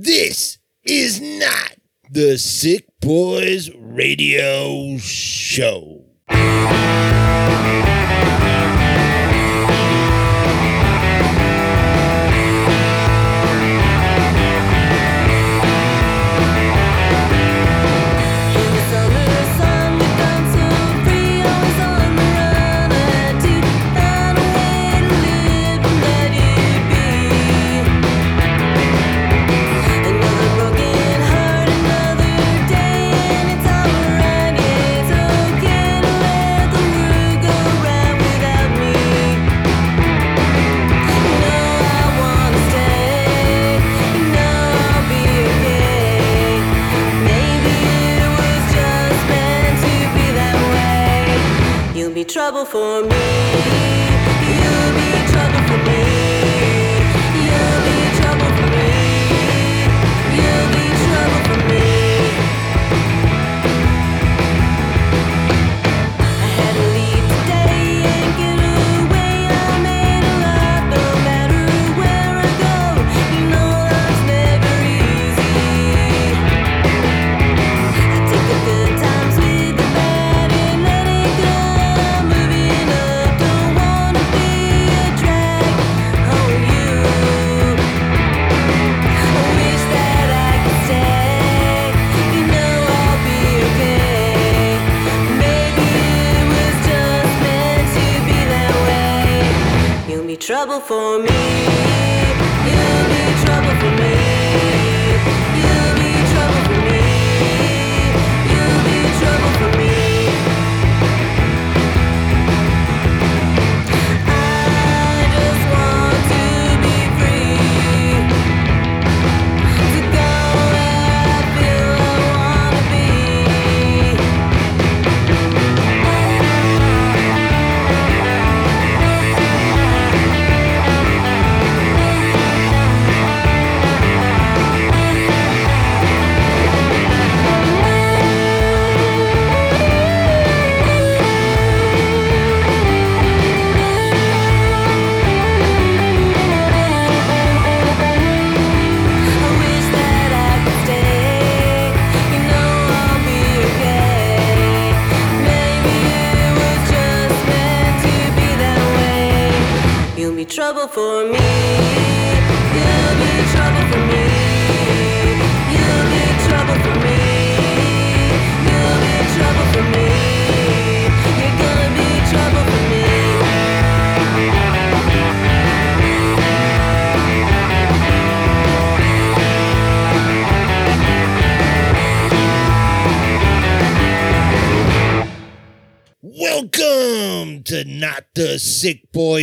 This is not the Sick Boys Radio Show.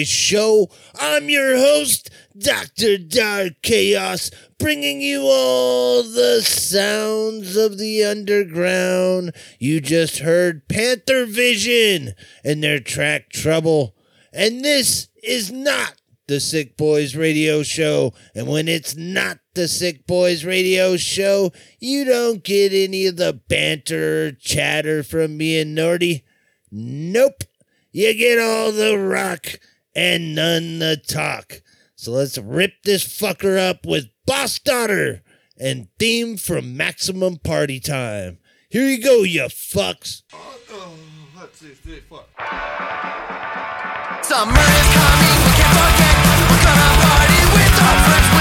show. I'm your host, Dr. Dark Chaos, bringing you all the sounds of the underground. You just heard Panther Vision and their track Trouble. And this is not the Sick Boys Radio Show. And when it's not the Sick Boys Radio Show, you don't get any of the banter or chatter from me and Nordy. Nope. You get all the rock and none the talk. So let's rip this fucker up with Boss Daughter and theme from Maximum Party Time. Here you go, you fucks. Oh, oh, one, two, three, fuck. Summer is coming, we can't forget. We're gonna party with our friends.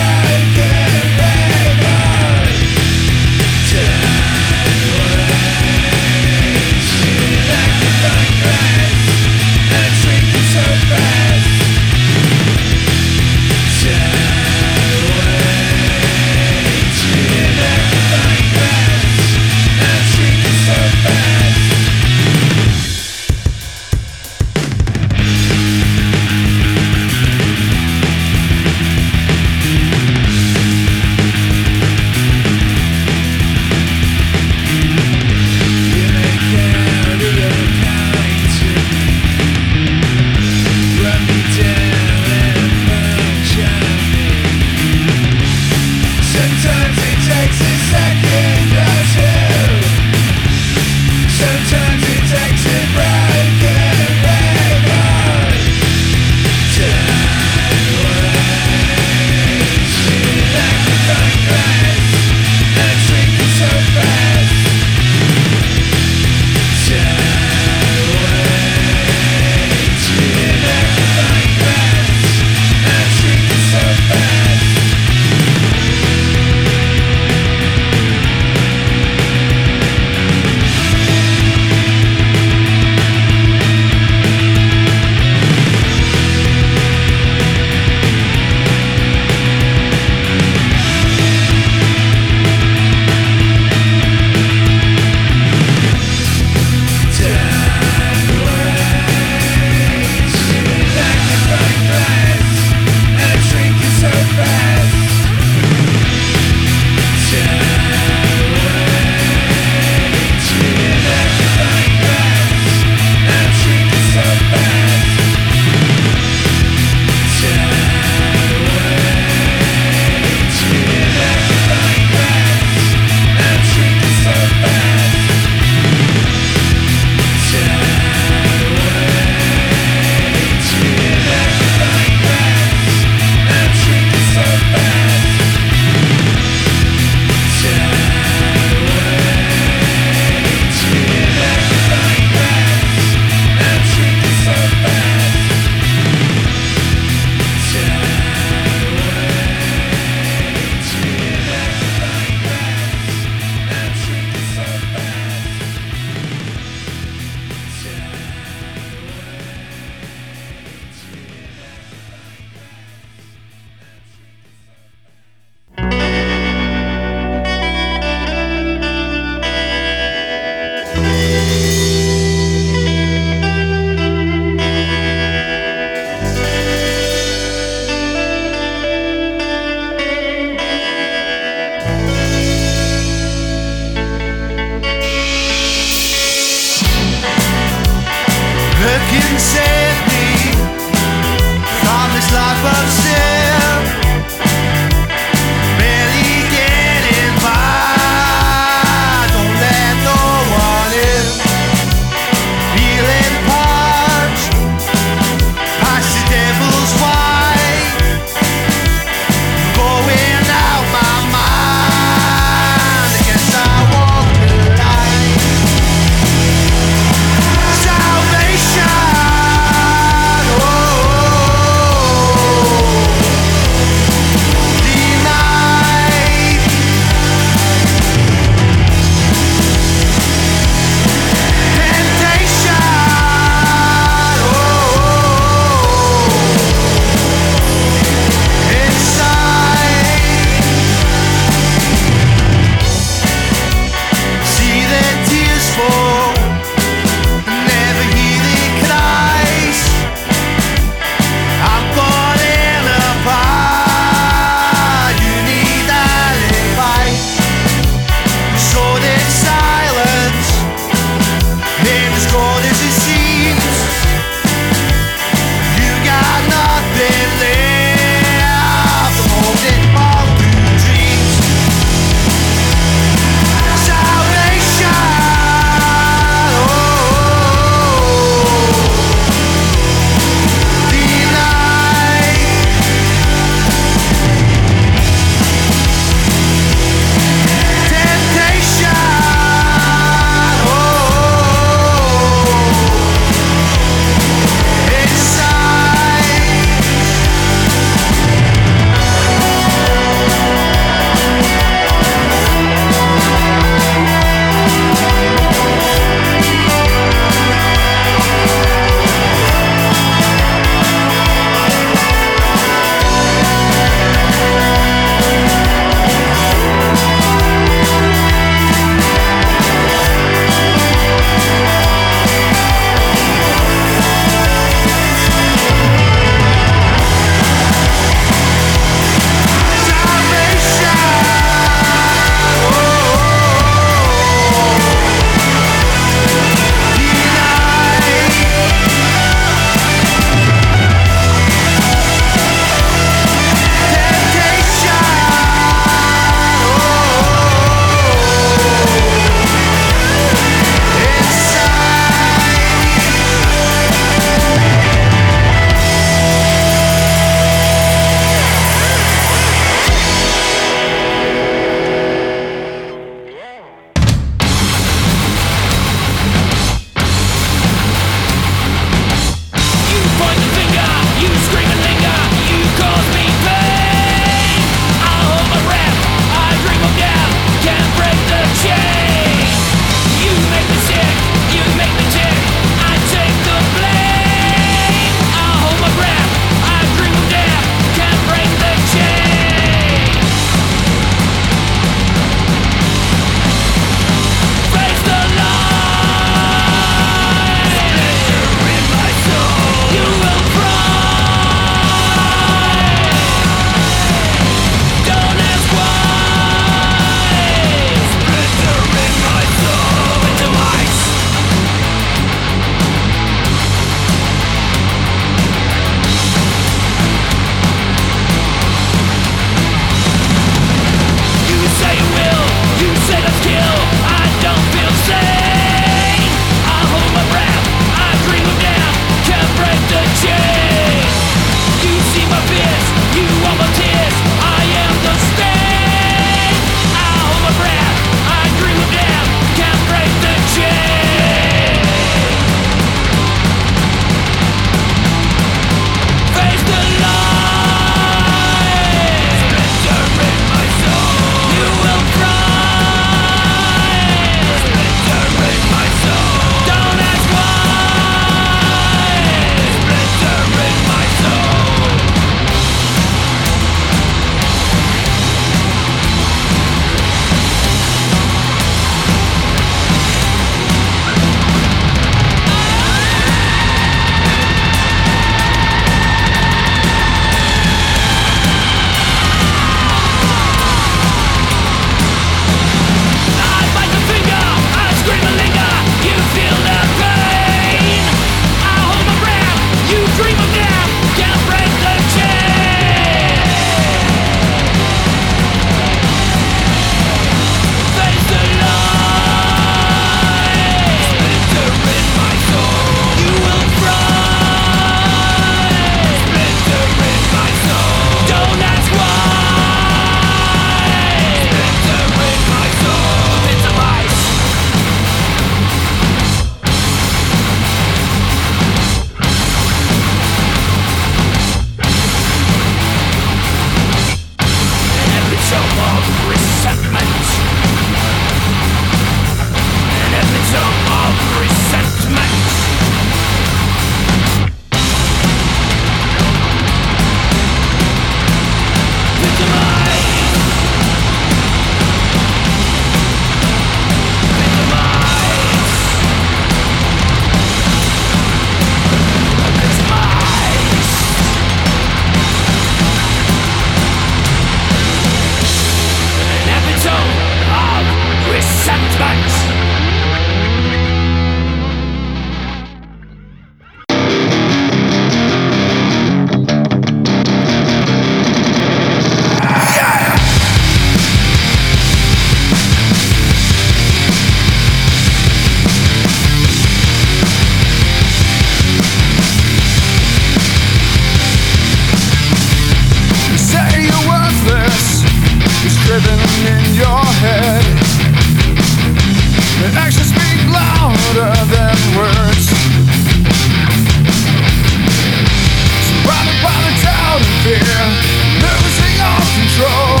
Losing all control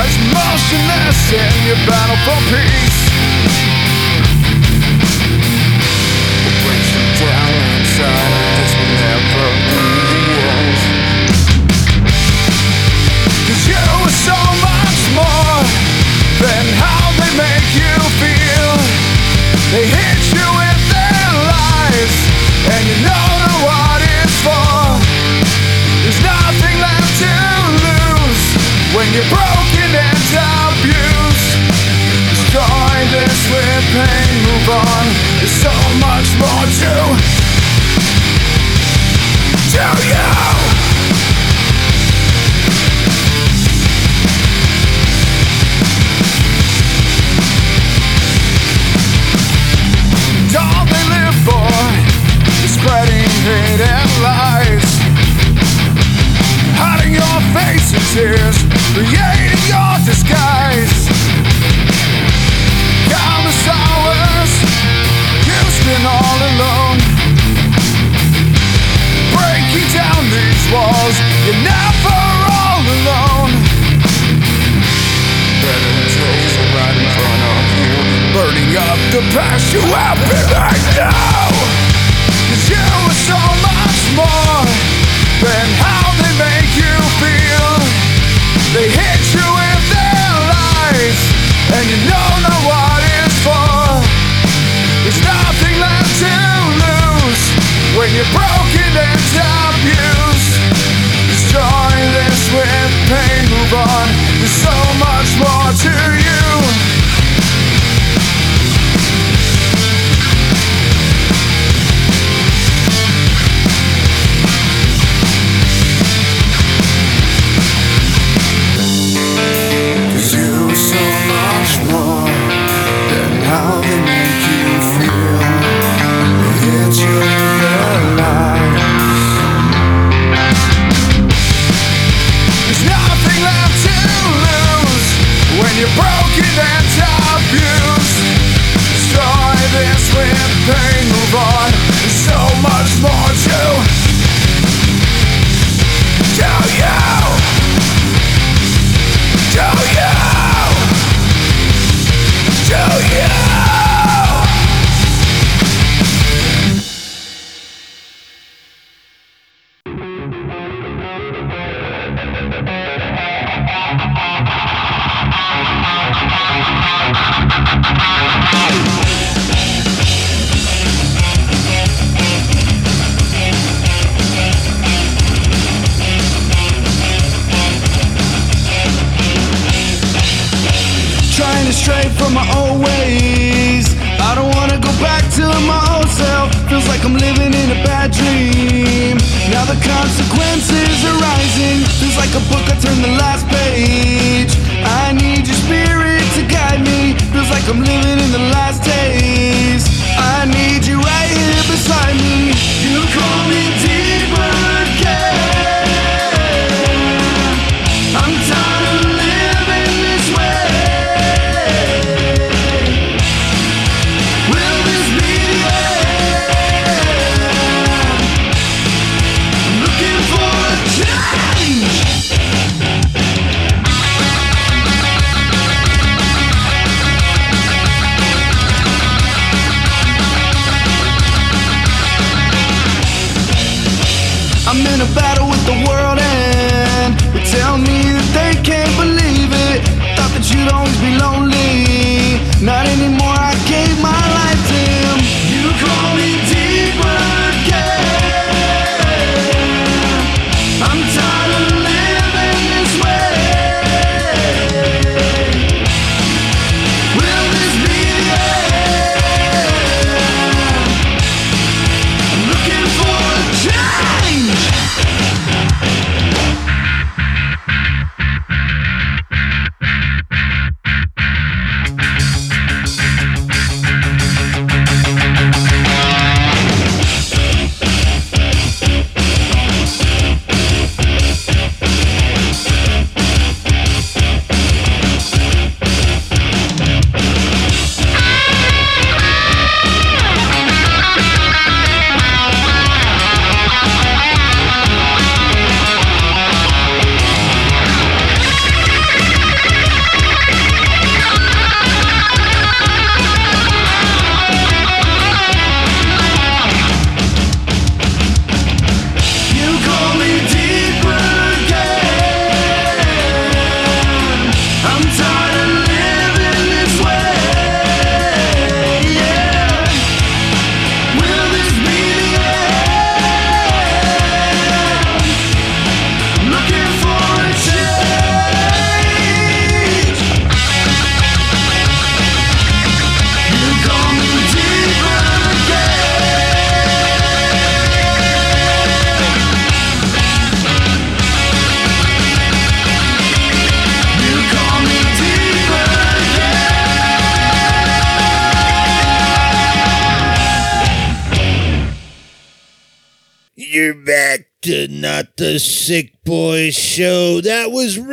As motionless in your battle for peace. It you down inside This will never you so much more Than how they make you feel. They hit you with their lies And you know the why. When you're broken and abused. Destroy this with pain, move on. There's so much more to to you. All they live for is spreading hate and lies. Your face in tears, creating your disguise. Countless hours you spend all alone. Breaking down these walls, you're never all alone. Predators are right in front of you, burning up the past you have been right now. Cause you are so much more than how They hit you with their lies, and you don't know what it's for. There's nothing left to lose when you're broken and abused. Destroy this with pain, move on. There's so much more to you.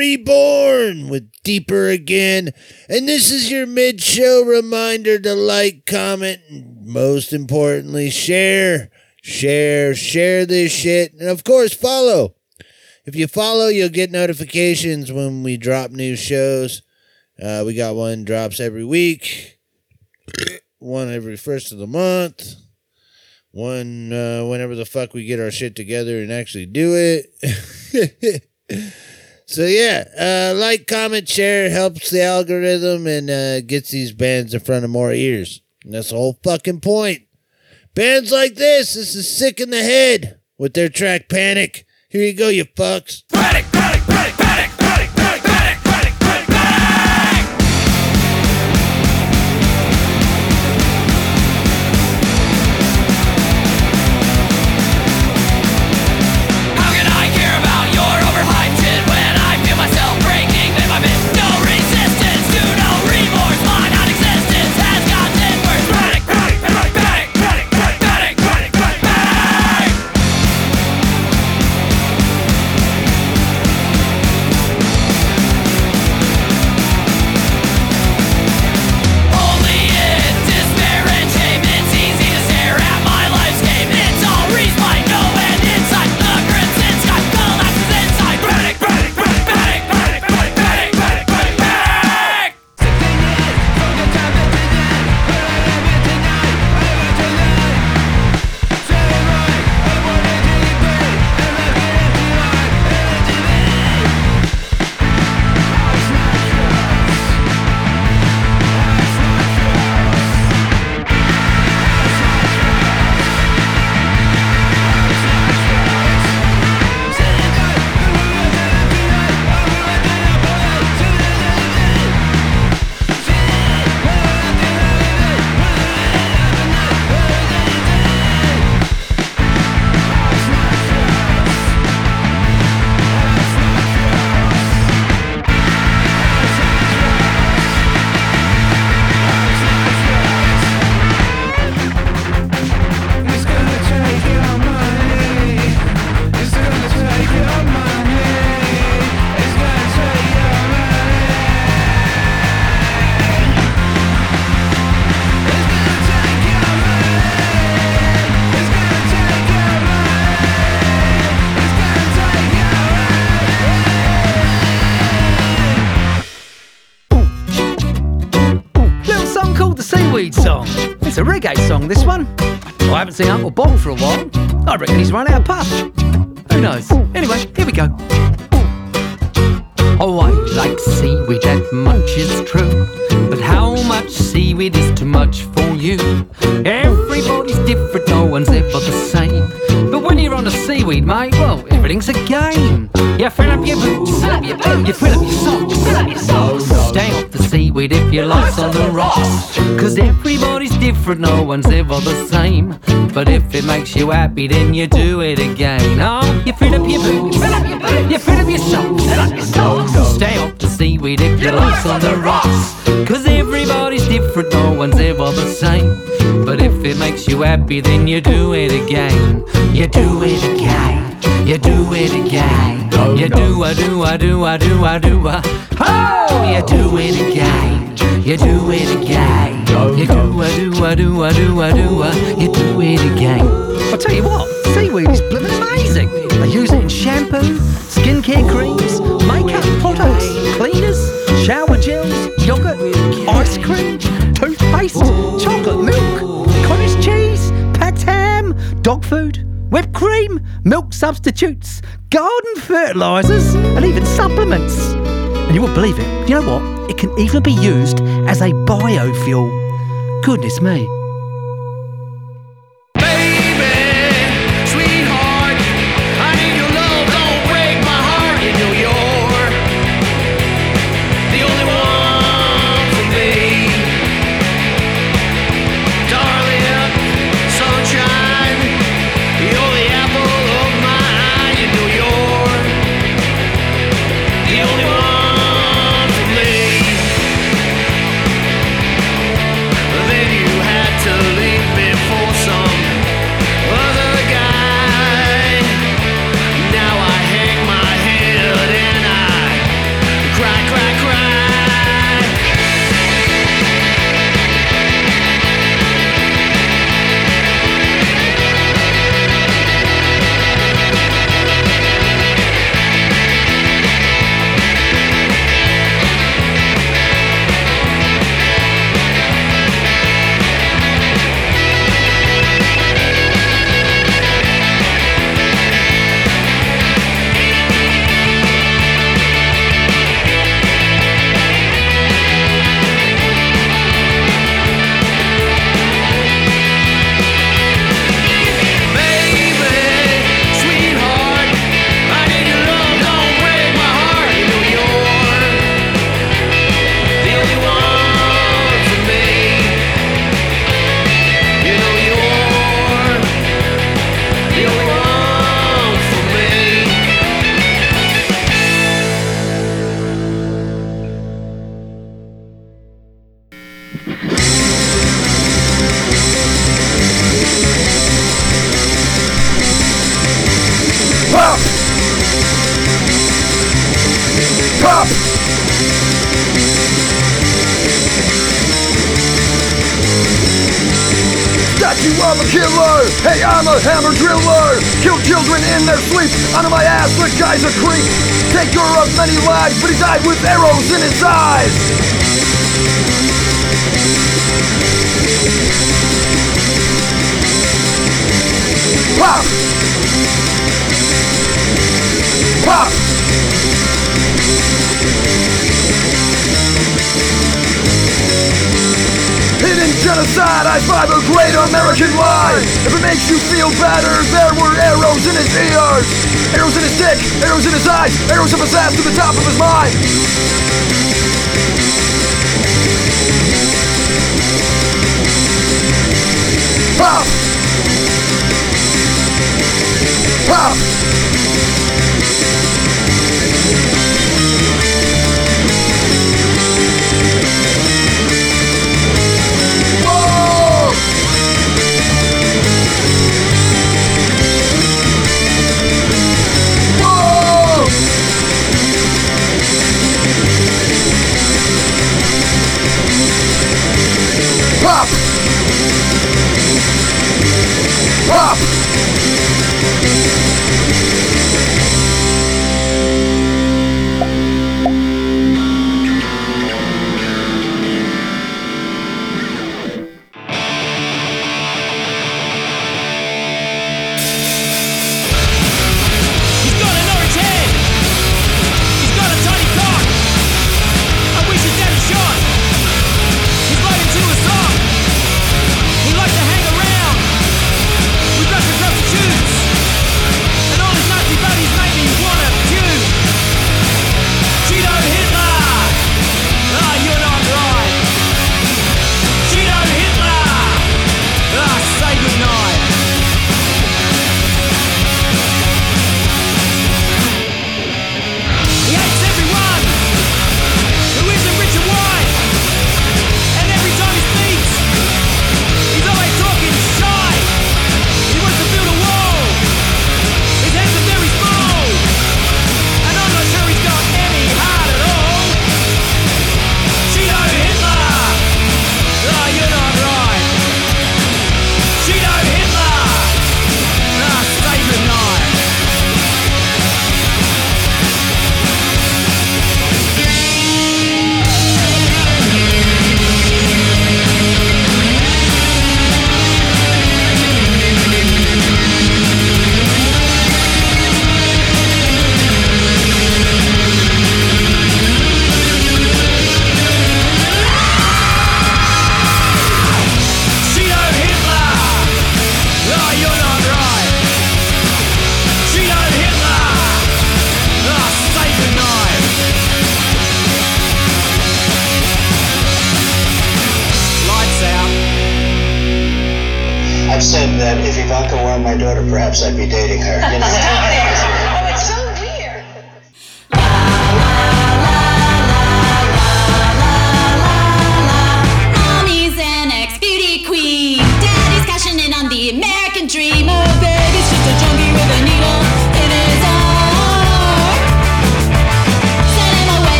Reborn with Deeper Again. And this is your mid show reminder to like, comment, and most importantly, share. Share, share this shit. And of course, follow. If you follow, you'll get notifications when we drop new shows. Uh, we got one drops every week, one every first of the month one uh, whenever the fuck we get our shit together and actually do it. so yeah, uh, like, comment, share helps the algorithm and uh, gets these bands in front of more ears. And that's the whole fucking point. Bands like this, this is sick in the head with their track Panic. Here you go, you fucks. Panic, Haven't seen Uncle Bob for a while. I reckon he's run out of puff. Who knows? Anyway, here we go. Oh, I like seaweed, that much is true. Much seaweed is too much for you? Everybody's different, no one's ever the same. But when you're on the seaweed, mate, well, everything's a game. You fill up your boots, fill up your boots, you fill up your socks, fill up your socks. Oh, Stay off the seaweed if your life's on the rocks. Cause everybody's different, no one's ever the same. But if it makes you happy, then you do it again. Oh, you fill up your boots, fill up your boots, you fill up your socks, fill up your socks. Stay off the seaweed if your life's on the rocks. Cause everybody's different, no one's ever the same. But if it makes you happy, then you do it again. You do it again. You do it again. You do, I do, I do, I do, I do, uh, I. Oh, you do it again. You do it again. You do, I do, I do, I do, I do, I. You do it again. I'll tell you what, seaweed is blooming amazing. They use it in shampoo, skincare creams, dog food, whipped cream, milk substitutes, garden fertilisers, and even supplements. And you won't believe it. You know what? It can even be used as a biofuel. Goodness me. Hidden genocide, I find a great American lie. If it makes you feel better, there were arrows in his ears, arrows in his dick, arrows in his eyes, arrows up his ass to the top of his mind. Pop! Pop! Pop!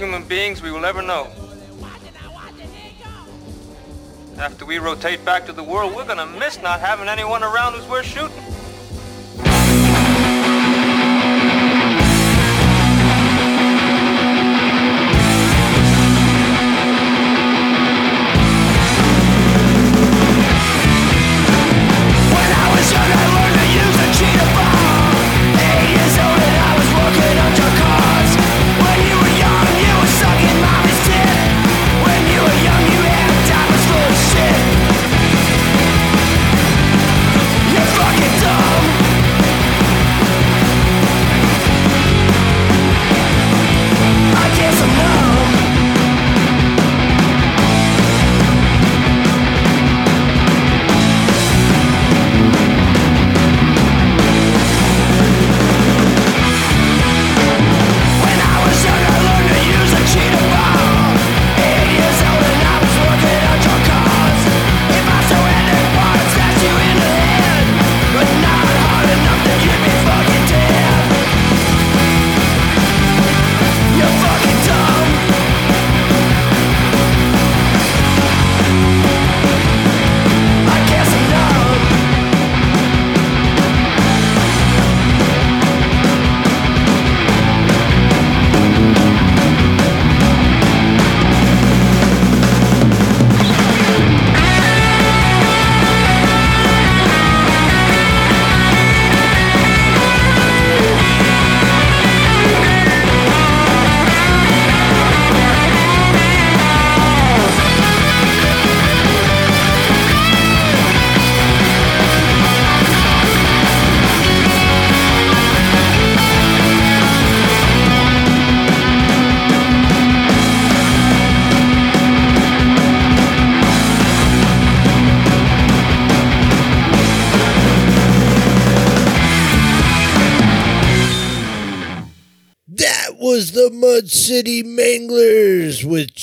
human beings we will ever know. After we rotate back to the world, we're gonna miss not having anyone around as we're shooting.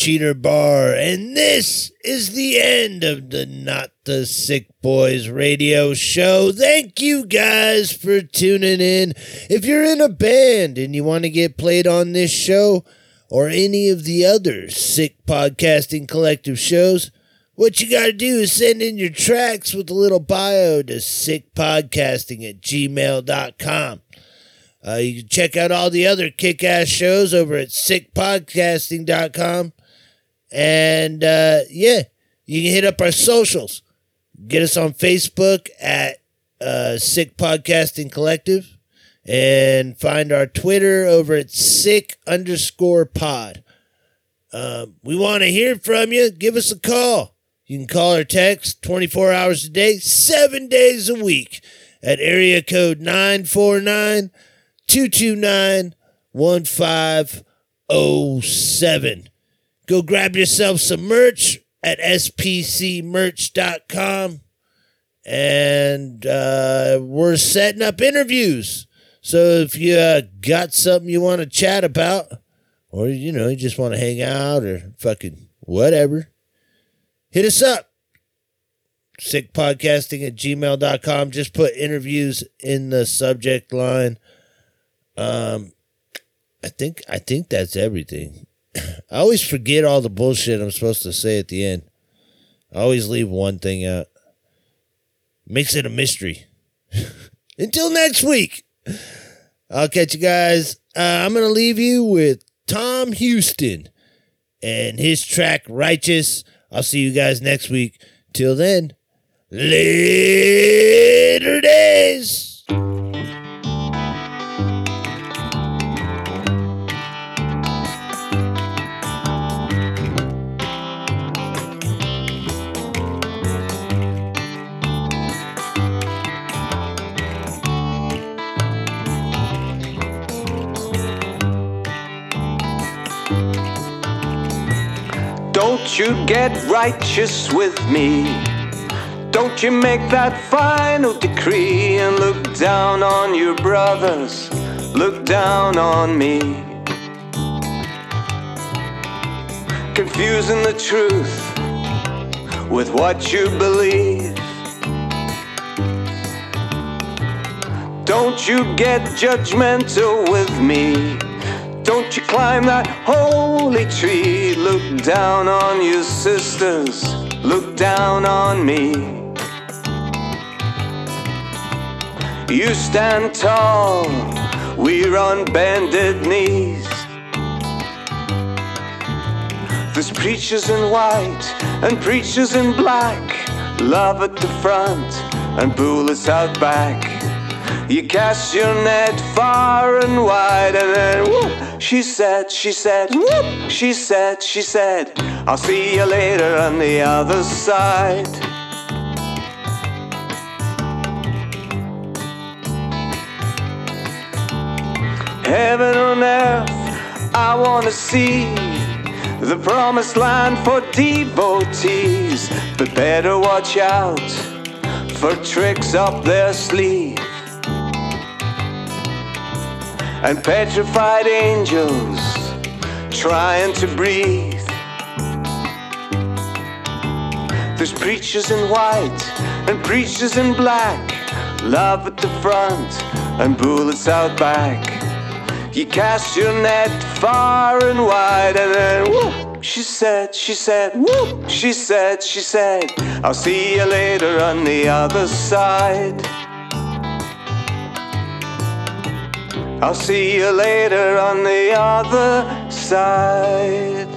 Cheater Bar, and this is the end of the Not the Sick Boys radio show. Thank you guys for tuning in. If you're in a band and you want to get played on this show or any of the other Sick Podcasting Collective shows, what you got to do is send in your tracks with a little bio to sickpodcasting at gmail.com. Uh, you can check out all the other kick ass shows over at sickpodcasting.com. And uh, yeah, you can hit up our socials. Get us on Facebook at uh, Sick Podcasting Collective and find our Twitter over at sick underscore pod. Um, we want to hear from you. Give us a call. You can call or text 24 hours a day, seven days a week at area code 949 229 1507. Go grab yourself some merch at spcmerch.com. And uh, we're setting up interviews. So if you uh, got something you want to chat about, or you know, you just want to hang out or fucking whatever, hit us up. Sickpodcasting at gmail.com. Just put interviews in the subject line. Um, I think I think that's everything. I always forget all the bullshit I'm supposed to say at the end. I always leave one thing out. Makes it a mystery. Until next week, I'll catch you guys. Uh, I'm gonna leave you with Tom Houston and his track "Righteous." I'll see you guys next week. Till then, later days. Don't you get righteous with me. Don't you make that final decree and look down on your brothers, look down on me. Confusing the truth with what you believe. Don't you get judgmental with me. Don't you climb that holy tree. Look down on your sisters, look down on me. You stand tall, we're on bended knees. There's preachers in white and preachers in black, love at the front and bullets out back. You cast your net far and wide, and then whoop, she said, she said, whoop, she said, she said, I'll see you later on the other side. Heaven on earth, I wanna see the promised land for devotees, but better watch out for tricks up their sleeve and petrified angels trying to breathe. There's preachers in white and preachers in black, love at the front and bullets out back. You cast your net far and wide, and then whoop, she said, she said, whoop, she said, she said, I'll see you later on the other side. I'll see you later on the other side.